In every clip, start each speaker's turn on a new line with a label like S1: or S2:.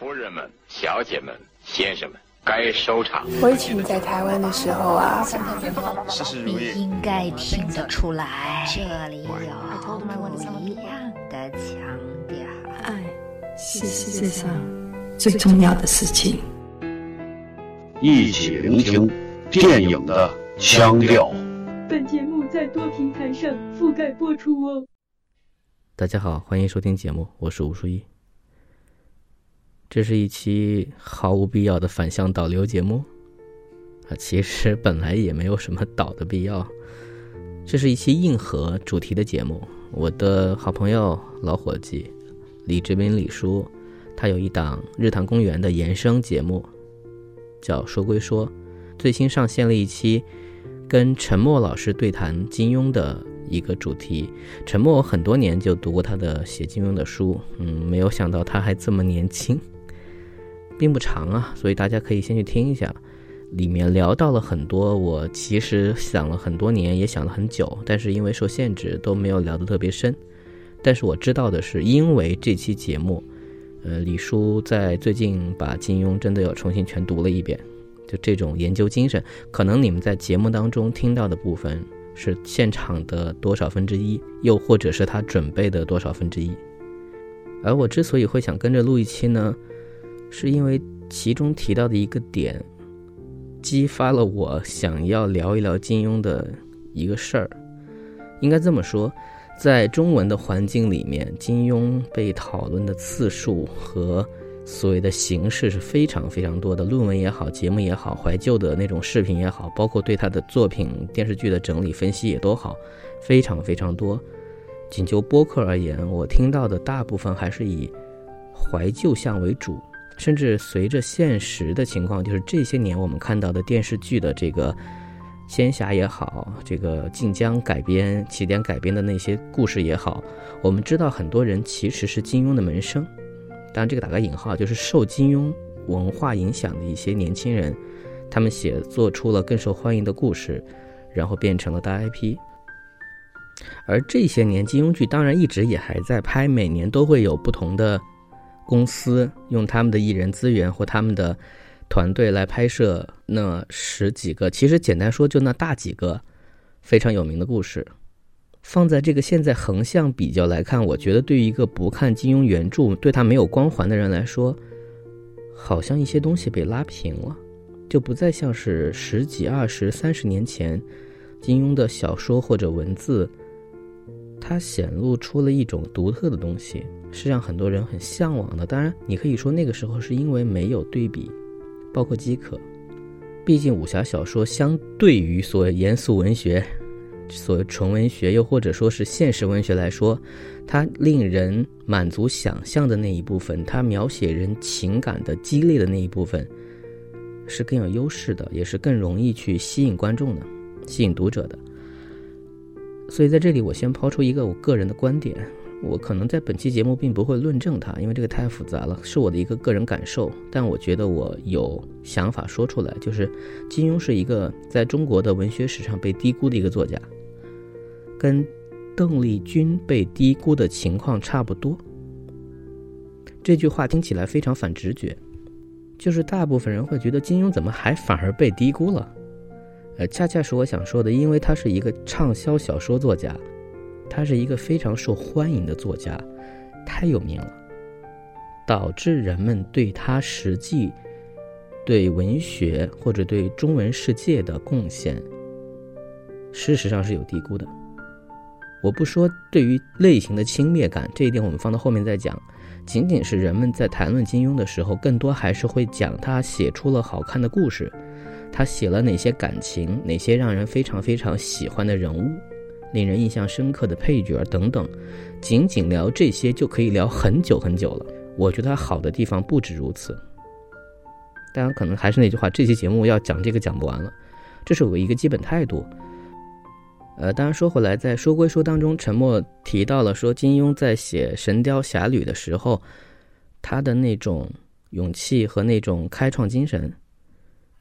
S1: 夫人们、小姐们、先生们，该收场。
S2: 我以前在台湾的时候啊，
S3: 事事如意。
S4: 应该听得出来，这里有不一样的腔调。
S2: 爱是世界上最重要的事情。
S5: 一起聆听电影的腔调。
S6: 本节目在多平台上覆盖播出哦。
S7: 大家好，欢迎收听节目，我是吴书一。这是一期毫无必要的反向导流节目啊，其实本来也没有什么导的必要。这是一期硬核主题的节目。我的好朋友老伙计李志斌李叔，他有一档日坛公园的延伸节目，叫《说归说》，最新上线了一期跟陈默老师对谈金庸的一个主题。陈默很多年就读过他的写金庸的书，嗯，没有想到他还这么年轻。并不长啊，所以大家可以先去听一下，里面聊到了很多我其实想了很多年，也想了很久，但是因为受限制都没有聊得特别深。但是我知道的是，因为这期节目，呃，李叔在最近把金庸真的又重新全读了一遍，就这种研究精神，可能你们在节目当中听到的部分是现场的多少分之一，又或者是他准备的多少分之一。而我之所以会想跟着录一期呢？是因为其中提到的一个点，激发了我想要聊一聊金庸的一个事儿。应该这么说，在中文的环境里面，金庸被讨论的次数和所谓的形式是非常非常多的，论文也好，节目也好，怀旧的那种视频也好，包括对他的作品、电视剧的整理分析也都好，非常非常多。仅就播客而言，我听到的大部分还是以怀旧向为主。甚至随着现实的情况，就是这些年我们看到的电视剧的这个仙侠也好，这个晋江改编、起点改编的那些故事也好，我们知道很多人其实是金庸的门生，当然这个打个引号，就是受金庸文化影响的一些年轻人，他们写作出了更受欢迎的故事，然后变成了大 IP。而这些年金庸剧当然一直也还在拍，每年都会有不同的。公司用他们的艺人资源或他们的团队来拍摄那十几个，其实简单说就那大几个非常有名的故事。放在这个现在横向比较来看，我觉得对于一个不看金庸原著、对他没有光环的人来说，好像一些东西被拉平了，就不再像是十几、二十、三十年前金庸的小说或者文字，它显露出了一种独特的东西。是让很多人很向往的。当然，你可以说那个时候是因为没有对比，包括饥渴。毕竟武侠小说相对于所谓严肃文学、所谓纯文学，又或者说是现实文学来说，它令人满足想象的那一部分，它描写人情感的激烈的那一部分，是更有优势的，也是更容易去吸引观众的、吸引读者的。所以在这里，我先抛出一个我个人的观点。我可能在本期节目并不会论证它，因为这个太复杂了，是我的一个个人感受。但我觉得我有想法说出来，就是金庸是一个在中国的文学史上被低估的一个作家，跟邓丽君被低估的情况差不多。这句话听起来非常反直觉，就是大部分人会觉得金庸怎么还反而被低估了？呃，恰恰是我想说的，因为他是一个畅销小说作家。他是一个非常受欢迎的作家，太有名了，导致人们对他实际对文学或者对中文世界的贡献，事实上是有低估的。我不说对于类型的轻蔑感，这一点我们放到后面再讲。仅仅是人们在谈论金庸的时候，更多还是会讲他写出了好看的故事，他写了哪些感情，哪些让人非常非常喜欢的人物。令人印象深刻的配角等等，仅仅聊这些就可以聊很久很久了。我觉得它好的地方不止如此。当然，可能还是那句话，这期节目要讲这个讲不完了，这是我一个基本态度。呃，当然说回来，在说归说当中，陈默提到了说金庸在写《神雕侠侣》的时候，他的那种勇气和那种开创精神。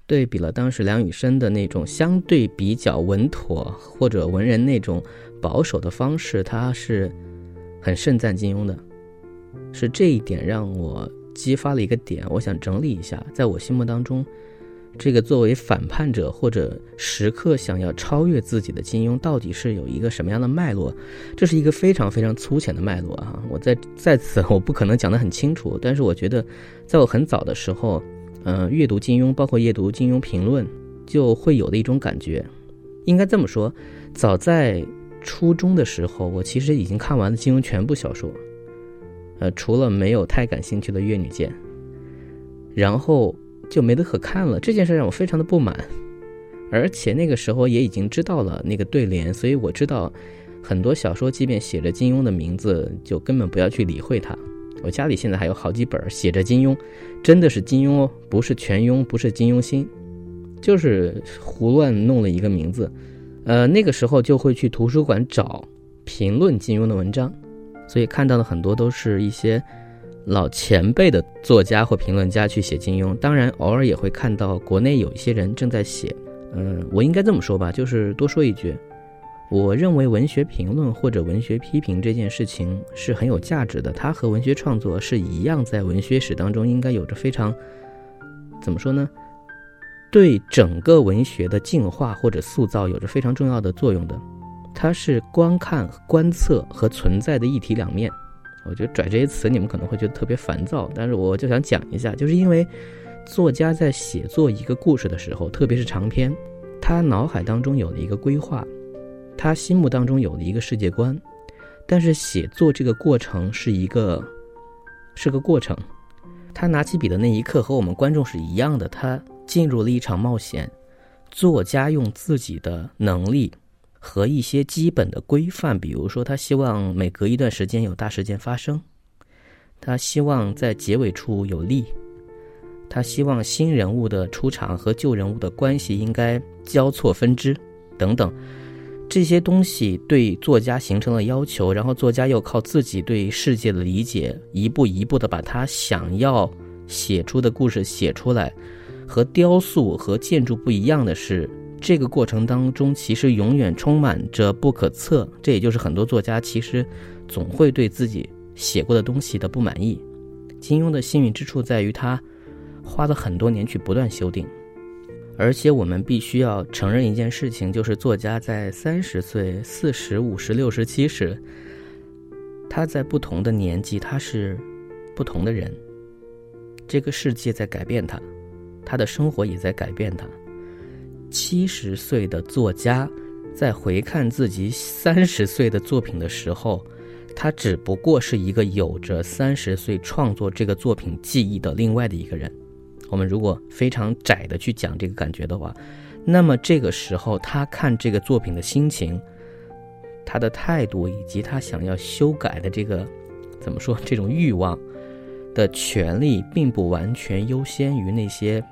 S7: 对比了当时梁羽生的那种相对比较稳妥或者文人那种保守的方式，他是很盛赞金庸的，是这一点让我激发了一个点，我想整理一下，在我心目当中。这个作为反叛者或者时刻想要超越自己的金庸，到底是有一个什么样的脉络？这是一个非常非常粗浅的脉络啊！我在在此 我不可能讲得很清楚，但是我觉得，在我很早的时候，嗯，阅读金庸，包括阅读金庸评论，就会有的一种感觉。应该这么说，早在初中的时候，我其实已经看完了金庸全部小说，呃，除了没有太感兴趣的《越女剑》，然后。就没得可看了，这件事让我非常的不满，而且那个时候也已经知道了那个对联，所以我知道很多小说即便写着金庸的名字，就根本不要去理会它。我家里现在还有好几本写着金庸，真的是金庸哦，不是全庸，不是金庸心，就是胡乱弄了一个名字。呃，那个时候就会去图书馆找评论金庸的文章，所以看到的很多都是一些。老前辈的作家或评论家去写金庸，当然偶尔也会看到国内有一些人正在写。嗯，我应该这么说吧，就是多说一句，我认为文学评论或者文学批评这件事情是很有价值的，它和文学创作是一样，在文学史当中应该有着非常怎么说呢？对整个文学的进化或者塑造有着非常重要的作用的。它是观看、观测和存在的一体两面。我觉得拽这些词，你们可能会觉得特别烦躁，但是我就想讲一下，就是因为作家在写作一个故事的时候，特别是长篇，他脑海当中有了一个规划，他心目当中有了一个世界观，但是写作这个过程是一个是个过程，他拿起笔的那一刻和我们观众是一样的，他进入了一场冒险，作家用自己的能力。和一些基本的规范，比如说，他希望每隔一段时间有大事件发生，他希望在结尾处有力，他希望新人物的出场和旧人物的关系应该交错分支，等等，这些东西对作家形成了要求，然后作家又靠自己对世界的理解，一步一步的把他想要写出的故事写出来。和雕塑和建筑不一样的是。这个过程当中，其实永远充满着不可测。这也就是很多作家其实总会对自己写过的东西的不满意。金庸的幸运之处在于他花了很多年去不断修订，而且我们必须要承认一件事情，就是作家在三十岁、四十五、十六、十七时，他在不同的年纪，他是不同的人。这个世界在改变他，他的生活也在改变他。七十岁的作家，在回看自己三十岁的作品的时候，他只不过是一个有着三十岁创作这个作品记忆的另外的一个人。我们如果非常窄的去讲这个感觉的话，那么这个时候他看这个作品的心情、他的态度以及他想要修改的这个怎么说这种欲望的权利，并不完全优先于那些。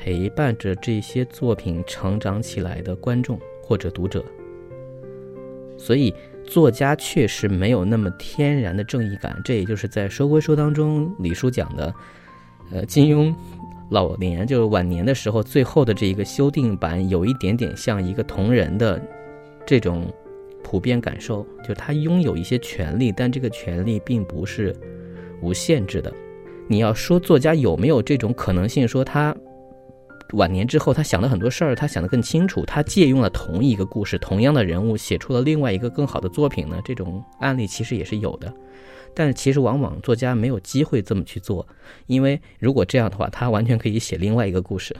S7: 陪伴着这些作品成长起来的观众或者读者，所以作家确实没有那么天然的正义感。这也就是在《说归说》当中李叔讲的，呃，金庸老年就是晚年的时候，最后的这一个修订版有一点点像一个同人的这种普遍感受，就他拥有一些权利，但这个权利并不是无限制的。你要说作家有没有这种可能性，说他？晚年之后，他想了很多事儿，他想得更清楚。他借用了同一个故事，同样的人物，写出了另外一个更好的作品呢？这种案例其实也是有的，但是其实往往作家没有机会这么去做，因为如果这样的话，他完全可以写另外一个故事。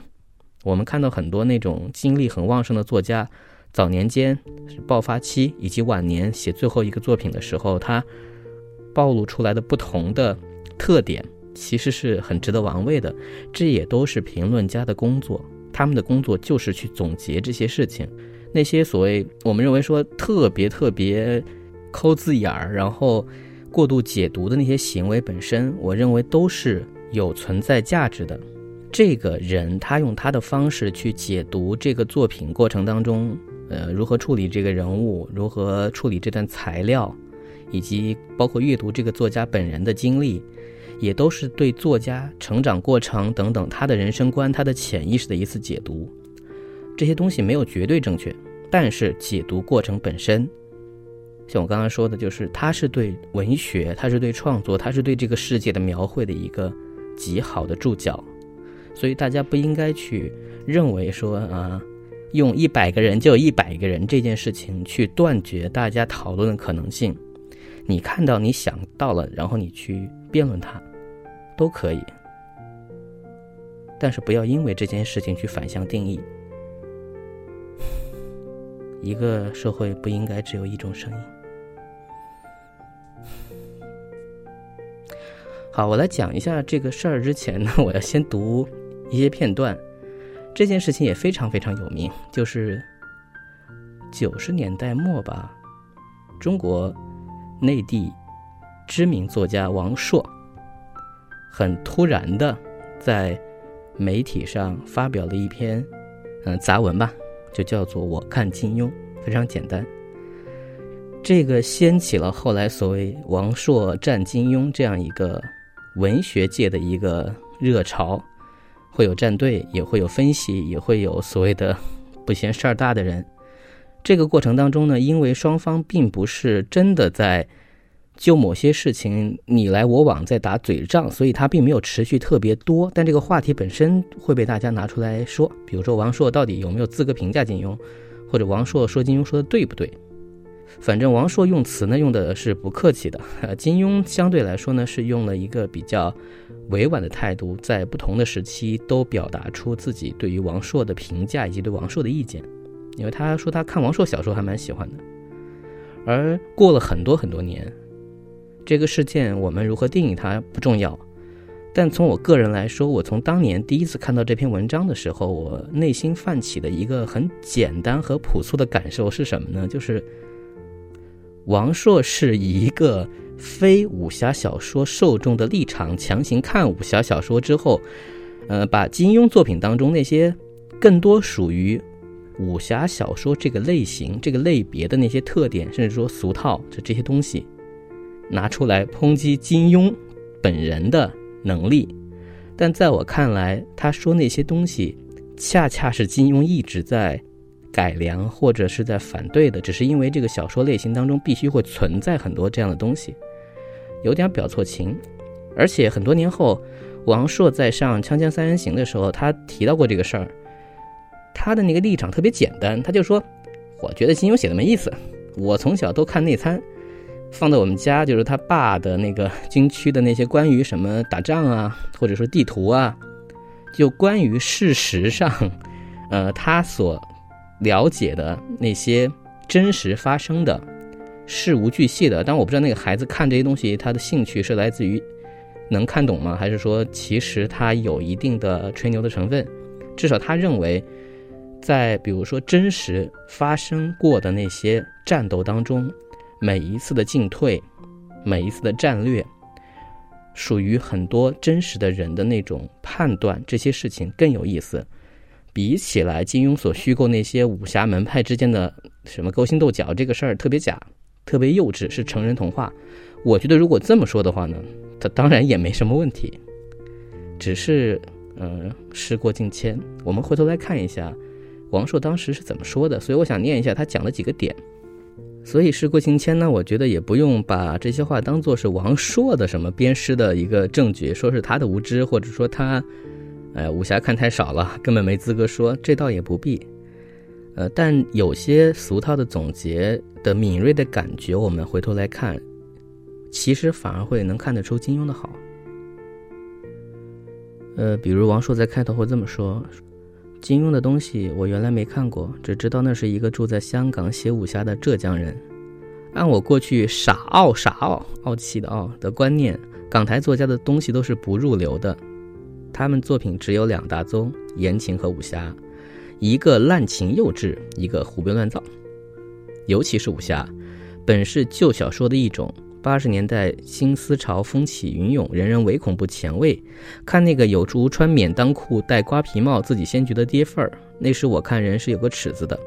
S7: 我们看到很多那种精力很旺盛的作家，早年间爆发期以及晚年写最后一个作品的时候，他暴露出来的不同的特点。其实是很值得玩味的，这也都是评论家的工作。他们的工作就是去总结这些事情。那些所谓我们认为说特别特别抠字眼儿，然后过度解读的那些行为本身，我认为都是有存在价值的。这个人他用他的方式去解读这个作品过程当中，呃，如何处理这个人物，如何处理这段材料，以及包括阅读这个作家本人的经历。也都是对作家成长过程等等他的人生观、他的潜意识的一次解读。这些东西没有绝对正确，但是解读过程本身像我刚刚说的，就是它是对文学，它是对创作，它是对这个世界的描绘的一个极好的注脚。所以大家不应该去认为说啊，用一百个人就有一百个人这件事情去断绝大家讨论的可能性。你看到你想到了，然后你去辩论它，都可以。但是不要因为这件事情去反向定义。一个社会不应该只有一种声音。好，我来讲一下这个事儿之前呢，我要先读一些片段。这件事情也非常非常有名，就是九十年代末吧，中国内地知名作家王朔，很突然的在媒体上发表了一篇嗯杂文吧，就叫做《我看金庸》，非常简单。这个掀起了后来所谓“王朔战金庸”这样一个。文学界的一个热潮，会有站队，也会有分析，也会有所谓的不嫌事儿大的人。这个过程当中呢，因为双方并不是真的在就某些事情你来我往在打嘴仗，所以它并没有持续特别多。但这个话题本身会被大家拿出来说，比如说王朔到底有没有资格评价金庸，或者王朔说金庸说的对不对？反正王朔用词呢用的是不客气的，金庸相对来说呢是用了一个比较委婉的态度，在不同的时期都表达出自己对于王朔的评价以及对王朔的意见，因为他说他看王朔小说还蛮喜欢的。而过了很多很多年，这个事件我们如何定义它不重要，但从我个人来说，我从当年第一次看到这篇文章的时候，我内心泛起的一个很简单和朴素的感受是什么呢？就是。王朔是以一个非武侠小说受众的立场强行看武侠小说之后，呃，把金庸作品当中那些更多属于武侠小说这个类型、这个类别的那些特点，甚至说俗套就这些东西，拿出来抨击金庸本人的能力。但在我看来，他说那些东西，恰恰是金庸一直在。改良或者是在反对的，只是因为这个小说类型当中必须会存在很多这样的东西，有点表错情。而且很多年后，王朔在上《锵锵三人行》的时候，他提到过这个事儿。他的那个立场特别简单，他就说：“我觉得金庸写的没意思。我从小都看内参，放在我们家就是他爸的那个军区的那些关于什么打仗啊，或者说地图啊，就关于事实上，呃，他所。”了解的那些真实发生的事无巨细的，但我不知道那个孩子看这些东西，他的兴趣是来自于能看懂吗？还是说其实他有一定的吹牛的成分？至少他认为，在比如说真实发生过的那些战斗当中，每一次的进退，每一次的战略，属于很多真实的人的那种判断，这些事情更有意思。比起来，金庸所虚构那些武侠门派之间的什么勾心斗角这个事儿特别假，特别幼稚，是成人童话。我觉得如果这么说的话呢，他当然也没什么问题，只是，呃，时过境迁，我们回头来看一下王朔当时是怎么说的。所以我想念一下他讲了几个点。所以时过境迁呢，我觉得也不用把这些话当做是王朔的什么鞭尸的一个证据，说是他的无知，或者说他。哎，武侠看太少了，根本没资格说，这倒也不必。呃，但有些俗套的总结的敏锐的感觉，我们回头来看，其实反而会能看得出金庸的好。呃，比如王朔在开头会这么说：“金庸的东西我原来没看过，只知道那是一个住在香港写武侠的浙江人。按我过去傻傲傻傲傲气的傲的观念，港台作家的东西都是不入流的。”他们作品只有两大宗：言情和武侠，一个滥情幼稚，一个胡编乱造。尤其是武侠，本是旧小说的一种。八十年代新思潮风起云涌，人人唯恐不前卫。看那个有竹穿免裆裤、戴瓜皮帽，自己先觉得跌份儿。那时我看人是有个尺子的，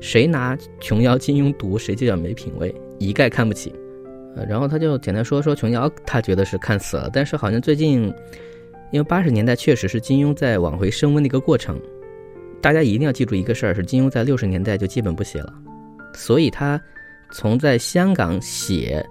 S7: 谁拿琼瑶、金庸读，谁就叫没品位，一概看不起。呃，然后他就简单说说琼瑶，他觉得是看死了，但是好像最近。因为八十年代确实是金庸在往回升温的一个过程，大家一定要记住一个事儿：是金庸在六十年代就基本不写了，所以他从在香港写，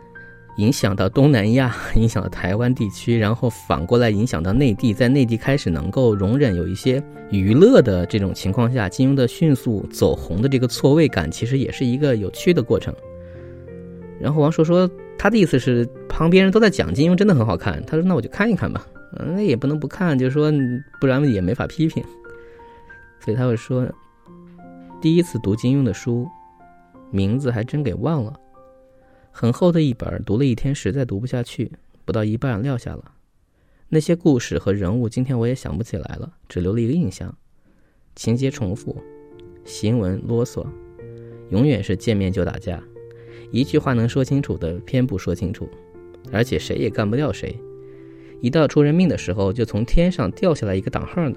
S7: 影响到东南亚，影响到台湾地区，然后反过来影响到内地，在内地开始能够容忍有一些娱乐的这种情况下，金庸的迅速走红的这个错位感，其实也是一个有趣的过程。然后王朔说，他的意思是旁边人都在讲金庸真的很好看，他说那我就看一看吧，嗯，那也不能不看，就是说不然也没法批评，所以他会说，第一次读金庸的书，名字还真给忘了，很厚的一本，读了一天实在读不下去，不到一半撂下了，那些故事和人物今天我也想不起来了，只留了一个印象，情节重复，行文啰嗦，永远是见面就打架。一句话能说清楚的，偏不说清楚，而且谁也干不掉谁。一到出人命的时候，就从天上掉下来一个挡号的。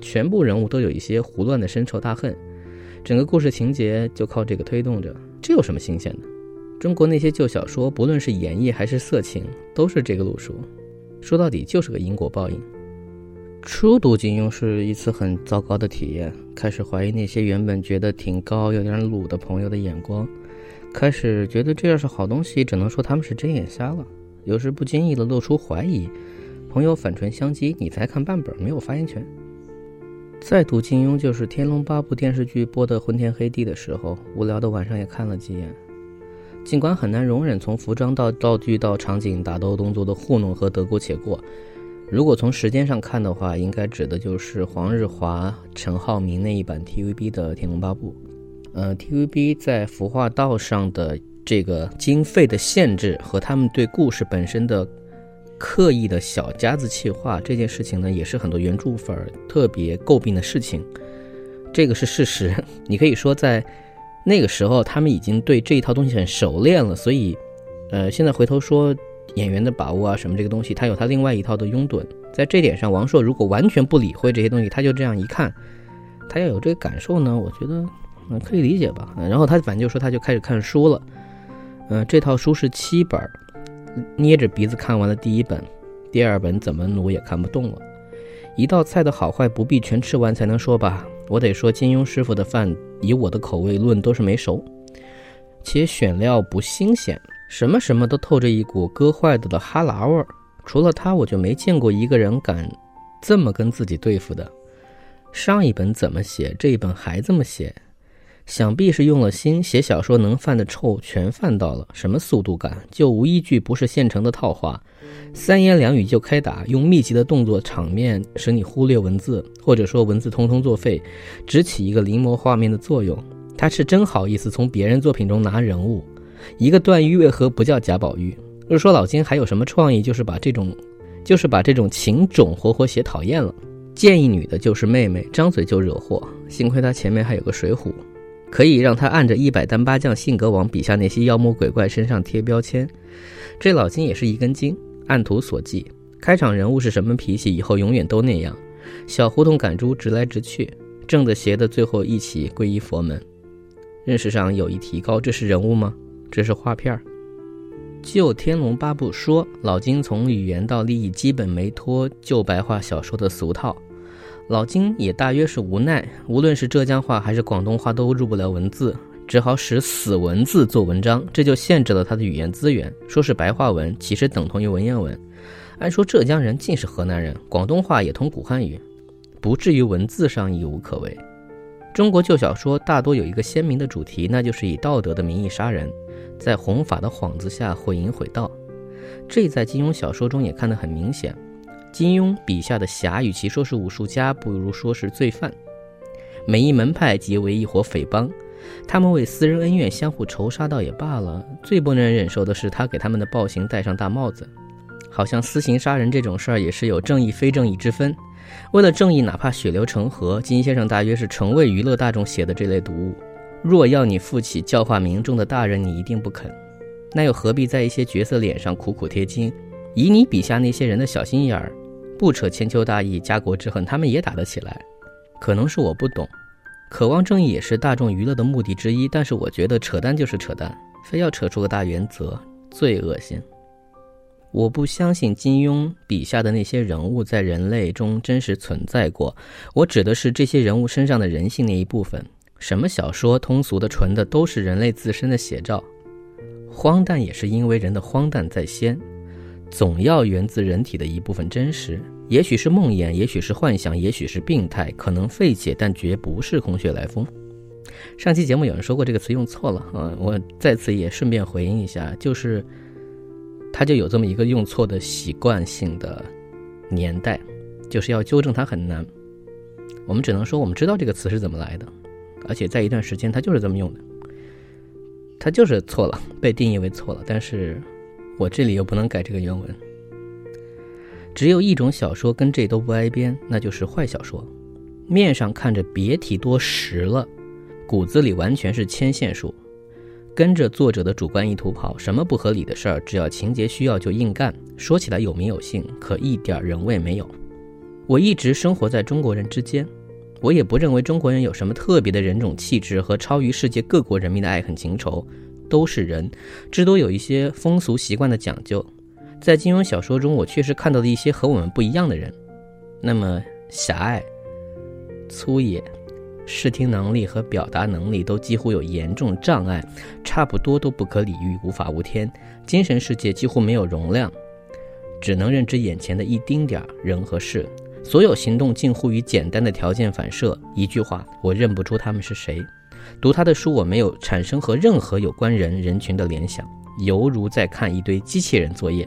S7: 全部人物都有一些胡乱的深仇大恨，整个故事情节就靠这个推动着。这有什么新鲜的？中国那些旧小说，不论是演绎还是色情，都是这个路数。说到底就是个因果报应。初读金庸是一次很糟糕的体验，开始怀疑那些原本觉得挺高、有点鲁的朋友的眼光。开始觉得这要是好东西，只能说他们是睁眼瞎了。有时不经意的露出怀疑，朋友反唇相讥：“你才看半本，没有发言权。”再读金庸，就是《天龙八部》电视剧播得昏天黑地的时候，无聊的晚上也看了几眼。尽管很难容忍从服装到道具到场景、打斗动作的糊弄和得过且过，如果从时间上看的话，应该指的就是黄日华、陈浩民那一版 TVB 的《天龙八部》。呃，TVB 在服化道上的这个经费的限制和他们对故事本身的刻意的小家子气化这件事情呢，也是很多原著粉特别诟病的事情。这个是事实。你可以说，在那个时候，他们已经对这一套东西很熟练了，所以，呃，现在回头说演员的把握啊什么这个东西，他有他另外一套的拥趸。在这点上，王朔如果完全不理会这些东西，他就这样一看，他要有这个感受呢，我觉得。嗯，可以理解吧？然后他反正就说，他就开始看书了。嗯，这套书是七本，捏着鼻子看完了第一本，第二本怎么努也看不动了。一道菜的好坏不必全吃完才能说吧？我得说，金庸师傅的饭，以我的口味论，都是没熟，且选料不新鲜，什么什么都透着一股割坏的的哈喇味儿。除了他，我就没见过一个人敢这么跟自己对付的。上一本怎么写，这一本还这么写。想必是用了心，写小说能犯的臭全犯到了。什么速度感，就无一句不是现成的套话，三言两语就开打，用密集的动作场面使你忽略文字，或者说文字通通作废，只起一个临摹画面的作用。他是真好意思从别人作品中拿人物，一个段誉为何不叫贾宝玉？若说老金还有什么创意，就是把这种，就是把这种情种活活写讨厌了。见一女的就是妹妹，张嘴就惹祸。幸亏他前面还有个水浒。可以让他按着一百单八将性格往笔下那些妖魔鬼怪身上贴标签，这老金也是一根筋，按图索骥。开场人物是什么脾气，以后永远都那样。小胡同赶猪，直来直去，正的邪的，最后一起皈依佛门。认识上有意提高，这是人物吗？这是画片儿。就《天龙八部》说，老金从语言到利益基本没脱旧白话小说的俗套。老金也大约是无奈，无论是浙江话还是广东话都入不了文字，只好使死文字做文章，这就限制了他的语言资源。说是白话文，其实等同于文言文。按说浙江人尽是河南人，广东话也通古汉语，不至于文字上亦无可为。中国旧小说大多有一个鲜明的主题，那就是以道德的名义杀人，在弘法的幌子下毁淫毁道。这在金庸小说中也看得很明显。金庸笔下的侠，与其说是武术家，不如说是罪犯。每一门派结为一伙匪帮，他们为私人恩怨相互仇杀，倒也罢了。最不能忍受的是他给他们的暴行戴上大帽子，好像私刑杀人这种事儿也是有正义非正义之分。为了正义，哪怕血流成河。金先生大约是纯为娱乐大众写的这类读物。若要你负起教化民众的大任，你一定不肯。那又何必在一些角色脸上苦苦贴金？以你笔下那些人的小心眼儿。不扯千秋大义、家国之恨，他们也打得起来。可能是我不懂，渴望正义也是大众娱乐的目的之一。但是我觉得扯淡就是扯淡，非要扯出个大原则，最恶心。我不相信金庸笔下的那些人物在人类中真实存在过。我指的是这些人物身上的人性那一部分。什么小说通俗的、纯的，都是人类自身的写照。荒诞也是因为人的荒诞在先，总要源自人体的一部分真实。也许是梦魇，也许是幻想，也许是病态，可能费解，但绝不是空穴来风。上期节目有人说过这个词用错了啊，我在此也顺便回应一下，就是他就有这么一个用错的习惯性的年代，就是要纠正它很难。我们只能说我们知道这个词是怎么来的，而且在一段时间它就是这么用的，它就是错了，被定义为错了。但是我这里又不能改这个原文。只有一种小说跟这都不挨边，那就是坏小说。面上看着别提多实了，骨子里完全是牵线术，跟着作者的主观意图跑。什么不合理的事儿，只要情节需要就硬干。说起来有名有姓，可一点人味没有。我一直生活在中国人之间，我也不认为中国人有什么特别的人种气质和超于世界各国人民的爱恨情仇，都是人，至多有一些风俗习惯的讲究。在金庸小说中，我确实看到了一些和我们不一样的人，那么狭隘、粗野、视听能力和表达能力都几乎有严重障碍，差不多都不可理喻、无法无天，精神世界几乎没有容量，只能认知眼前的一丁点儿人和事，所有行动近乎于简单的条件反射。一句话，我认不出他们是谁。读他的书，我没有产生和任何有关人人群的联想，犹如在看一堆机器人作业。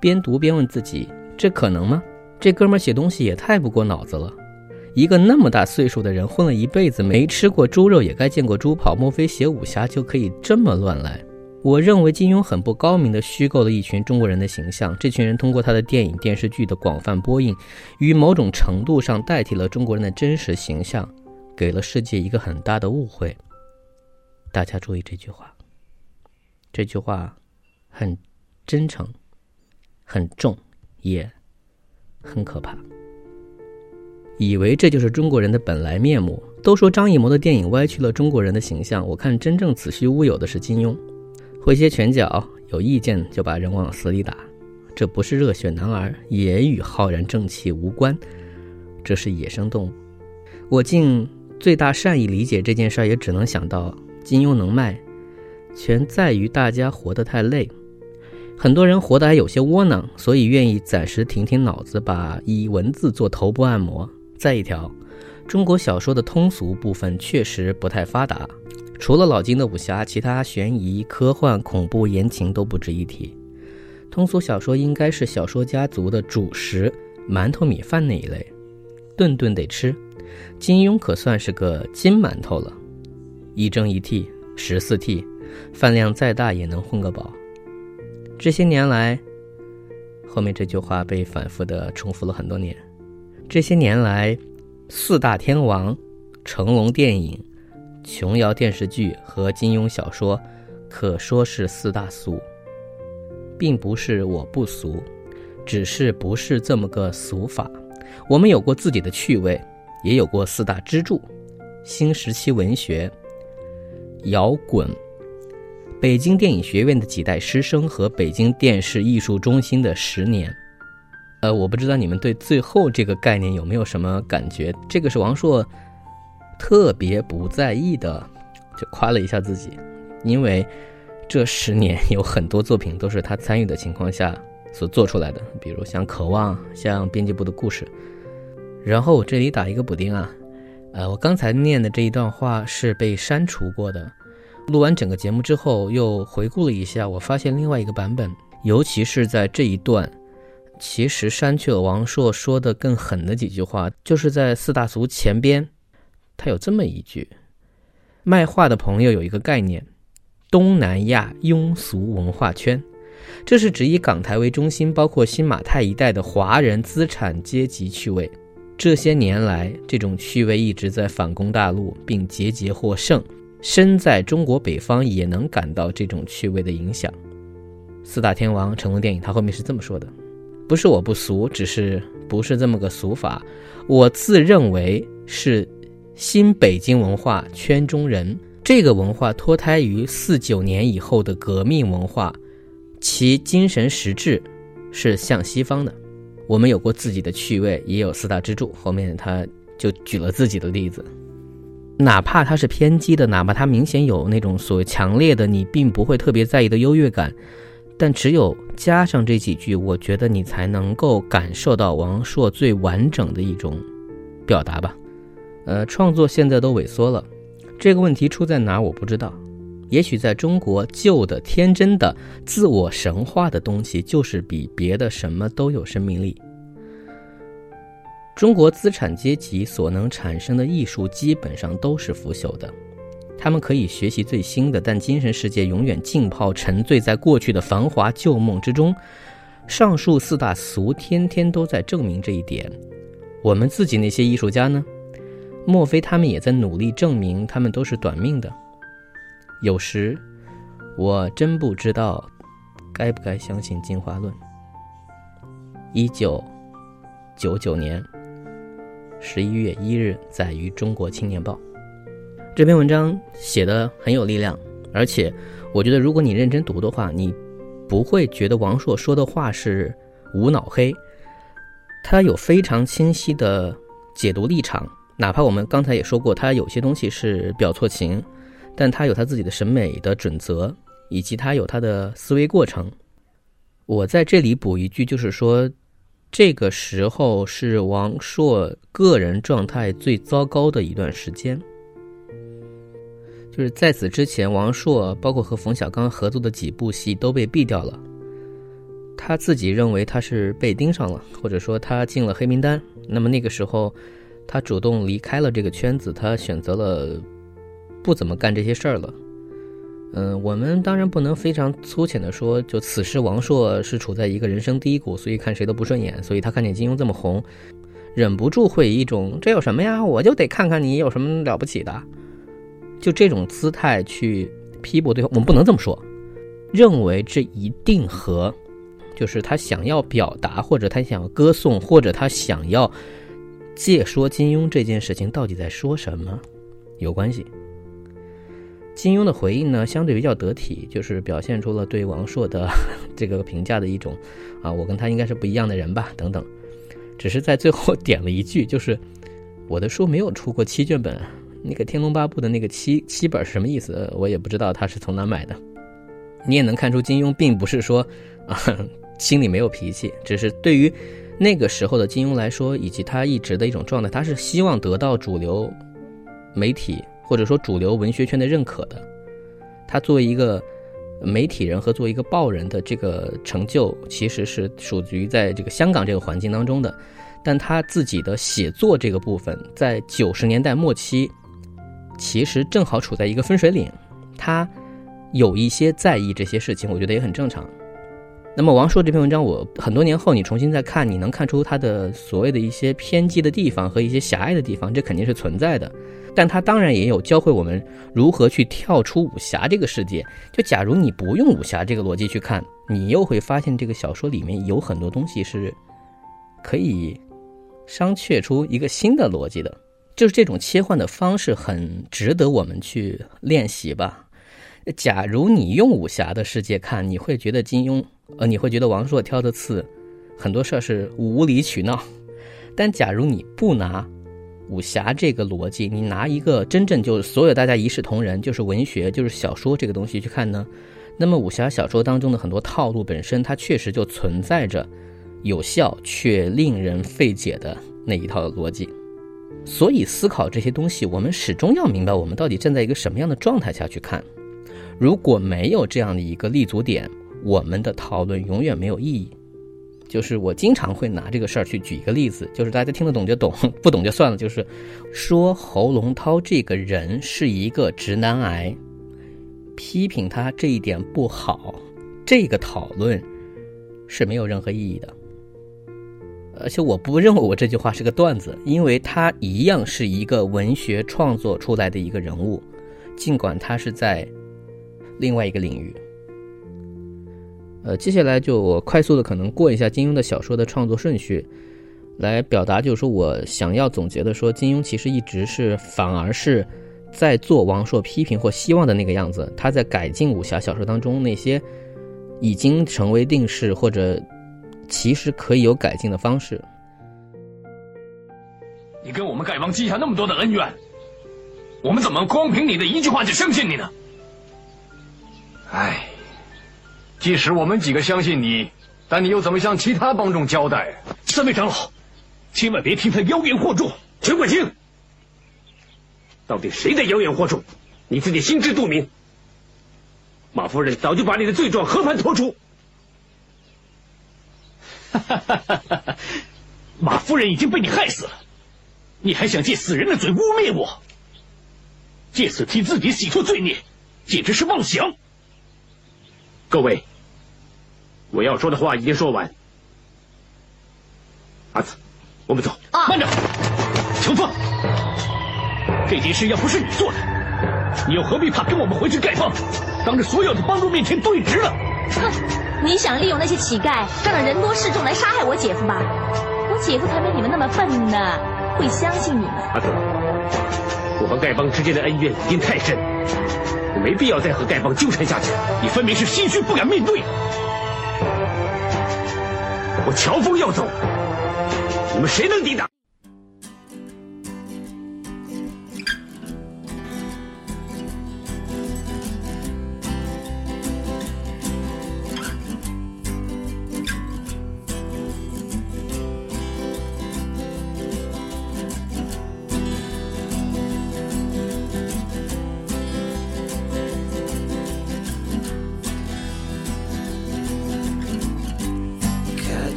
S7: 边读边问自己：这可能吗？这哥们写东西也太不过脑子了。一个那么大岁数的人，混了一辈子，没吃过猪肉也该见过猪跑。莫非写武侠就可以这么乱来？我认为金庸很不高明的虚构了一群中国人的形象。这群人通过他的电影、电视剧的广泛播映，于某种程度上代替了中国人的真实形象，给了世界一个很大的误会。大家注意这句话，这句话很真诚。很重，也很可怕。以为这就是中国人的本来面目。都说张艺谋的电影歪曲了中国人的形象，我看真正子虚乌有的是金庸。会些拳脚，有意见就把人往死里打，这不是热血男儿，也与浩然正气无关。这是野生动物。我尽最大善意理解这件事儿，也只能想到金庸能卖，全在于大家活得太累。很多人活得还有些窝囊，所以愿意暂时停停脑子，把以文字做头部按摩。再一条，中国小说的通俗部分确实不太发达，除了老金的武侠，其他悬疑、科幻、恐怖、言情都不值一提。通俗小说应该是小说家族的主食，馒头、米饭那一类，顿顿得吃。金庸可算是个金馒头了，一蒸一屉，十四屉，饭量再大也能混个饱。这些年来，后面这句话被反复的重复了很多年。这些年来，四大天王、成龙电影、琼瑶电视剧和金庸小说，可说是四大俗。并不是我不俗，只是不是这么个俗法。我们有过自己的趣味，也有过四大支柱：新时期文学、摇滚。北京电影学院的几代师生和北京电视艺术中心的十年，呃，我不知道你们对最后这个概念有没有什么感觉？这个是王朔特别不在意的，就夸了一下自己，因为这十年有很多作品都是他参与的情况下所做出来的，比如像《渴望》、像《编辑部的故事》。然后我这里打一个补丁啊，呃，我刚才念的这一段话是被删除过的。录完整个节目之后，又回顾了一下，我发现另外一个版本，尤其是在这一段，其实删去了王朔说的更狠的几句话。就是在四大俗前边，他有这么一句：卖画的朋友有一个概念，东南亚庸俗文化圈，这是指以港台为中心，包括新马泰一带的华人资产阶级趣味。这些年来，这种趣味一直在反攻大陆，并节节获胜。身在中国北方也能感到这种趣味的影响。四大天王成龙电影，他后面是这么说的：“不是我不俗，只是不是这么个俗法。我自认为是新北京文化圈中人。这个文化脱胎于四九年以后的革命文化，其精神实质是向西方的。我们有过自己的趣味，也有四大支柱。后面他就举了自己的例子。”哪怕它是偏激的，哪怕它明显有那种所谓强烈的你并不会特别在意的优越感，但只有加上这几句，我觉得你才能够感受到王朔最完整的一种表达吧。呃，创作现在都萎缩了，这个问题出在哪我不知道。也许在中国，旧的、天真的、自我神话的东西，就是比别的什么都有生命力。中国资产阶级所能产生的艺术，基本上都是腐朽的。他们可以学习最新的，但精神世界永远浸泡、沉醉在过去的繁华旧梦之中。上述四大俗，天天都在证明这一点。我们自己那些艺术家呢？莫非他们也在努力证明他们都是短命的？有时，我真不知道该不该相信进化论。一九九九年十一月一日，载于《中国青年报》。这篇文章写的很有力量，而且我觉得，如果你认真读的话，你不会觉得王朔说的话是无脑黑，他有非常清晰的解读立场。哪怕我们刚才也说过，他有些东西是表错情。但他有他自己的审美的准则，以及他有他的思维过程。我在这里补一句，就是说，这个时候是王朔个人状态最糟糕的一段时间。就是在此之前，王朔包括和冯小刚合作的几部戏都被毙掉了。他自己认为他是被盯上了，或者说他进了黑名单。那么那个时候，他主动离开了这个圈子，他选择了。不怎么干这些事儿了，嗯，我们当然不能非常粗浅的说，就此时王朔是处在一个人生低谷，所以看谁都不顺眼，所以他看见金庸这么红，忍不住会以一种这有什么呀，我就得看看你有什么了不起的，就这种姿态去批驳对方，我们不能这么说，认为这一定和，就是他想要表达，或者他想要歌颂，或者他想要借说金庸这件事情到底在说什么有关系。金庸的回应呢，相对比较得体，就是表现出了对王朔的 这个评价的一种，啊，我跟他应该是不一样的人吧，等等。只是在最后点了一句，就是我的书没有出过七卷本，那个《天龙八部》的那个七七本是什么意思？我也不知道他是从哪买的。你也能看出金庸并不是说啊心里没有脾气，只是对于那个时候的金庸来说，以及他一直的一种状态，他是希望得到主流媒体。或者说主流文学圈的认可的，他作为一个媒体人和作为一个报人的这个成就，其实是属于在这个香港这个环境当中的。但他自己的写作这个部分，在九十年代末期，其实正好处在一个分水岭，他有一些在意这些事情，我觉得也很正常。那么王朔这篇文章，我很多年后你重新再看，你能看出他的所谓的一些偏激的地方和一些狭隘的地方，这肯定是存在的。但他当然也有教会我们如何去跳出武侠这个世界。就假如你不用武侠这个逻辑去看，你又会发现这个小说里面有很多东西是可以商榷出一个新的逻辑的。就是这种切换的方式很值得我们去练习吧。假如你用武侠的世界看，你会觉得金庸，呃，你会觉得王朔挑的刺，很多事儿是无理取闹。但假如你不拿。武侠这个逻辑，你拿一个真正就是所有大家一视同仁，就是文学，就是小说这个东西去看呢，那么武侠小说当中的很多套路本身，它确实就存在着有效却令人费解的那一套逻辑。所以思考这些东西，我们始终要明白，我们到底站在一个什么样的状态下去看。如果没有这样的一个立足点，我们的讨论永远没有意义。就是我经常会拿这个事儿去举一个例子，就是大家听得懂就懂，不懂就算了。就是说侯龙涛这个人是一个直男癌，批评他这一点不好，这个讨论是没有任何意义的。而且我不认为我这句话是个段子，因为他一样是一个文学创作出来的一个人物，尽管他是在另外一个领域。呃，接下来就我快速的可能过一下金庸的小说的创作顺序，来表达就是说我想要总结的说，金庸其实一直是反而是在做王朔批评或希望的那个样子，他在改进武侠小说当中那些已经成为定式或者其实可以有改进的方式。
S1: 你跟我们丐帮积下那么多的恩怨，我们怎么光凭你的一句话就相信你呢？
S8: 唉，即使我们几个相信你，但你又怎么向其他帮众交代？
S9: 三位长老，千万别听他妖言惑众。
S10: 陈冠清，到底谁在妖言惑众？你自己心知肚明。马夫人早就把你的罪状和盘托出。
S9: 哈哈哈哈哈！马夫人已经被你害死了，你还想借死人的嘴污蔑我？借此替自己洗脱罪孽，简直是妄想！
S10: 各位，我要说的话已经说完。阿紫，我们走。
S9: 慢着，程峰！这件事要不是你做的，你又何必怕跟我们回去丐帮，当着所有的帮众面前对质了？
S11: 哼！你想利用那些乞丐，仗着人多势众来杀害我姐夫吧？我姐夫才没你们那么笨呢，会相信你们。
S10: 阿紫，我和丐帮之间的恩怨已经太深。没必要再和丐帮纠缠下去。
S9: 你分明是心虚，不敢面对。
S10: 我乔峰要走，你们谁能抵挡